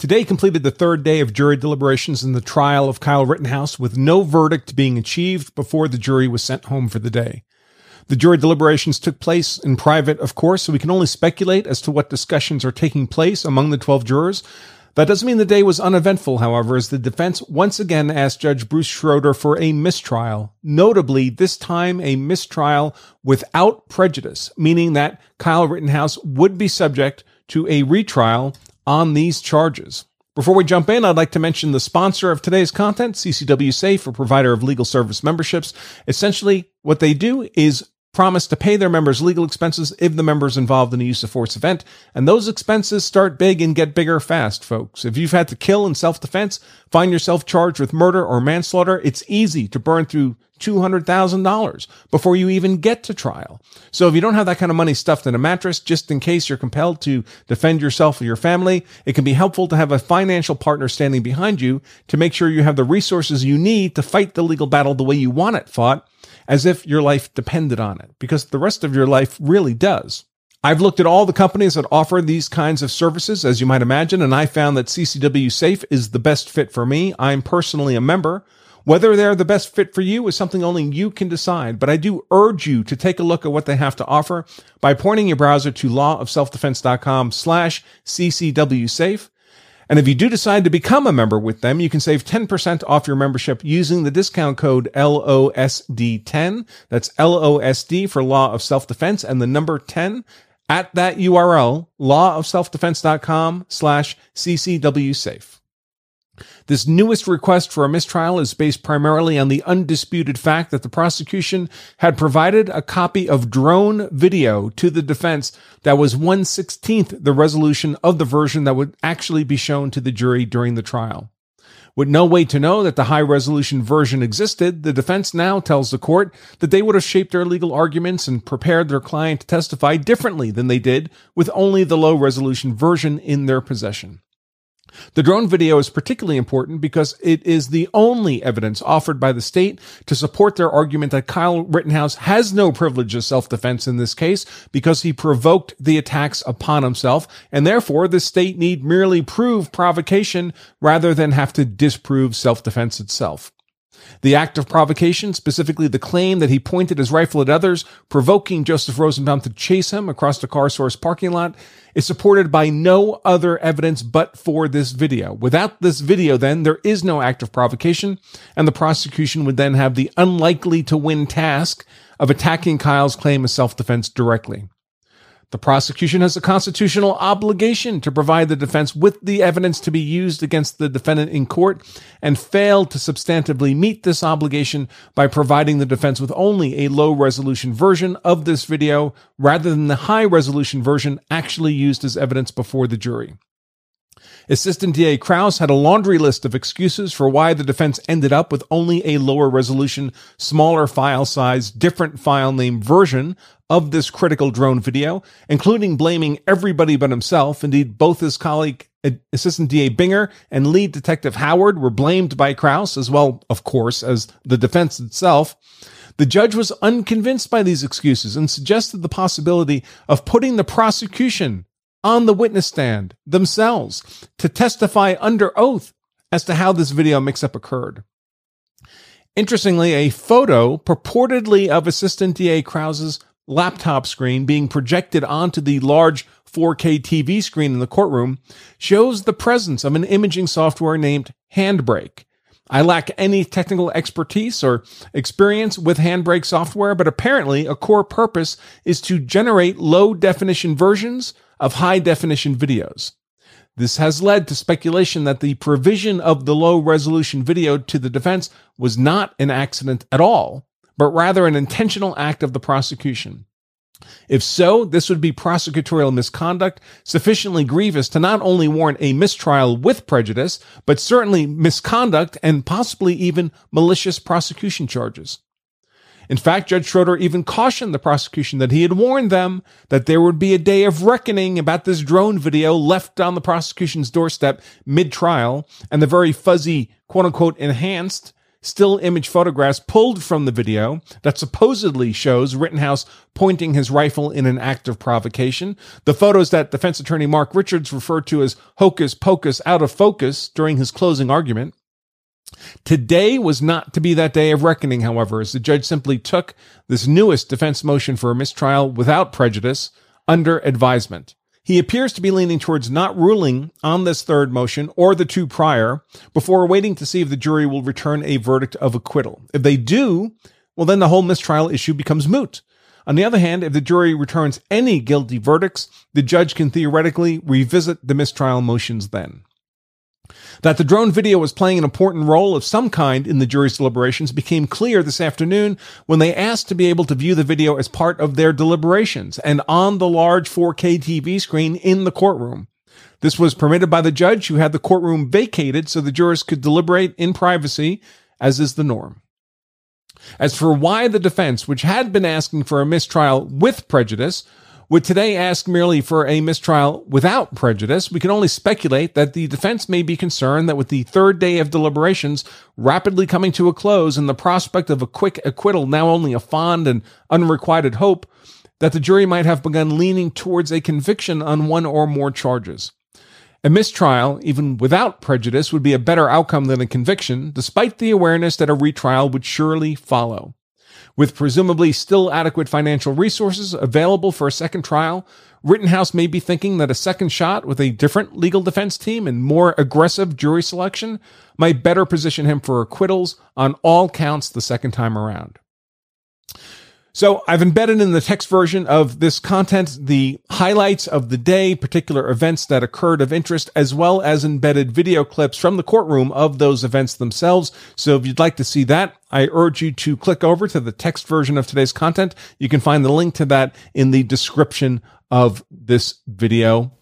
Today completed the third day of jury deliberations in the trial of Kyle Rittenhouse with no verdict being achieved before the jury was sent home for the day. The jury deliberations took place in private, of course, so we can only speculate as to what discussions are taking place among the 12 jurors. That doesn't mean the day was uneventful, however, as the defense once again asked Judge Bruce Schroeder for a mistrial. Notably, this time a mistrial without prejudice, meaning that Kyle Rittenhouse would be subject to a retrial on these charges. Before we jump in, I'd like to mention the sponsor of today's content, CCW Safe, a provider of legal service memberships. Essentially, what they do is promise to pay their members legal expenses if the members involved in a use of force event. And those expenses start big and get bigger fast, folks. If you've had to kill in self-defense, find yourself charged with murder or manslaughter, it's easy to burn through $200,000 before you even get to trial. So if you don't have that kind of money stuffed in a mattress, just in case you're compelled to defend yourself or your family, it can be helpful to have a financial partner standing behind you to make sure you have the resources you need to fight the legal battle the way you want it fought, as if your life depended on it, because the rest of your life really does. I've looked at all the companies that offer these kinds of services, as you might imagine, and I found that CCW Safe is the best fit for me. I'm personally a member. Whether they're the best fit for you is something only you can decide, but I do urge you to take a look at what they have to offer by pointing your browser to lawofselfdefense.com slash ccwsafe. And if you do decide to become a member with them, you can save 10% off your membership using the discount code LOSD10. That's LOSD for Law of Self Defense and the number 10 at that URL, lawofselfdefense.com slash ccwsafe. This newest request for a mistrial is based primarily on the undisputed fact that the prosecution had provided a copy of drone video to the defense that was 116th the resolution of the version that would actually be shown to the jury during the trial. With no way to know that the high resolution version existed, the defense now tells the court that they would have shaped their legal arguments and prepared their client to testify differently than they did with only the low resolution version in their possession. The drone video is particularly important because it is the only evidence offered by the state to support their argument that Kyle Rittenhouse has no privilege of self-defense in this case because he provoked the attacks upon himself, and therefore the state need merely prove provocation rather than have to disprove self-defense itself. The act of provocation, specifically the claim that he pointed his rifle at others, provoking Joseph Rosenbaum to chase him across the CarSource parking lot, is supported by no other evidence but for this video. Without this video, then, there is no act of provocation, and the prosecution would then have the unlikely to win task of attacking Kyle's claim of self-defense directly. The prosecution has a constitutional obligation to provide the defense with the evidence to be used against the defendant in court and failed to substantively meet this obligation by providing the defense with only a low resolution version of this video rather than the high resolution version actually used as evidence before the jury. Assistant DA Kraus had a laundry list of excuses for why the defense ended up with only a lower resolution, smaller file size, different file name version of this critical drone video, including blaming everybody but himself. Indeed, both his colleague, uh, Assistant DA Binger and lead detective Howard were blamed by Kraus, as well, of course, as the defense itself. The judge was unconvinced by these excuses and suggested the possibility of putting the prosecution on the witness stand themselves to testify under oath as to how this video mix up occurred. Interestingly, a photo purportedly of Assistant DA Kraus's laptop screen being projected onto the large 4K TV screen in the courtroom shows the presence of an imaging software named Handbrake. I lack any technical expertise or experience with Handbrake software, but apparently a core purpose is to generate low definition versions of high definition videos. This has led to speculation that the provision of the low resolution video to the defense was not an accident at all, but rather an intentional act of the prosecution. If so, this would be prosecutorial misconduct sufficiently grievous to not only warrant a mistrial with prejudice, but certainly misconduct and possibly even malicious prosecution charges. In fact, Judge Schroeder even cautioned the prosecution that he had warned them that there would be a day of reckoning about this drone video left on the prosecution's doorstep mid trial and the very fuzzy, quote unquote, enhanced still image photographs pulled from the video that supposedly shows Rittenhouse pointing his rifle in an act of provocation, the photos that defense attorney Mark Richards referred to as hocus pocus out of focus during his closing argument. Today was not to be that day of reckoning, however, as the judge simply took this newest defense motion for a mistrial without prejudice under advisement. He appears to be leaning towards not ruling on this third motion or the two prior before waiting to see if the jury will return a verdict of acquittal. If they do, well, then the whole mistrial issue becomes moot. On the other hand, if the jury returns any guilty verdicts, the judge can theoretically revisit the mistrial motions then. That the drone video was playing an important role of some kind in the jury's deliberations became clear this afternoon when they asked to be able to view the video as part of their deliberations and on the large 4K TV screen in the courtroom. This was permitted by the judge who had the courtroom vacated so the jurors could deliberate in privacy, as is the norm. As for why the defense, which had been asking for a mistrial with prejudice, would today ask merely for a mistrial without prejudice, we can only speculate that the defense may be concerned that with the third day of deliberations rapidly coming to a close and the prospect of a quick acquittal now only a fond and unrequited hope, that the jury might have begun leaning towards a conviction on one or more charges. A mistrial, even without prejudice, would be a better outcome than a conviction, despite the awareness that a retrial would surely follow. With presumably still adequate financial resources available for a second trial, Rittenhouse may be thinking that a second shot with a different legal defense team and more aggressive jury selection might better position him for acquittals on all counts the second time around. So I've embedded in the text version of this content the highlights of the day, particular events that occurred of interest, as well as embedded video clips from the courtroom of those events themselves. So if you'd like to see that, I urge you to click over to the text version of today's content. You can find the link to that in the description of this video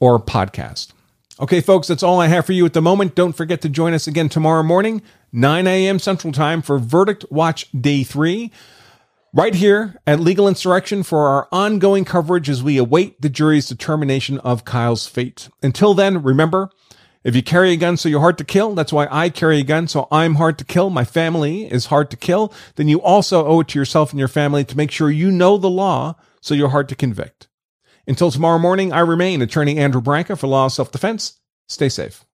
or podcast. Okay, folks, that's all I have for you at the moment. Don't forget to join us again tomorrow morning, 9 a.m. Central Time for Verdict Watch Day 3 right here at Legal Insurrection for our ongoing coverage as we await the jury's determination of Kyle's fate. Until then, remember, if you carry a gun so you're hard to kill, that's why I carry a gun so I'm hard to kill, my family is hard to kill, then you also owe it to yourself and your family to make sure you know the law so you're hard to convict. Until tomorrow morning, I remain attorney Andrew Branca for Law of Self Defense. Stay safe.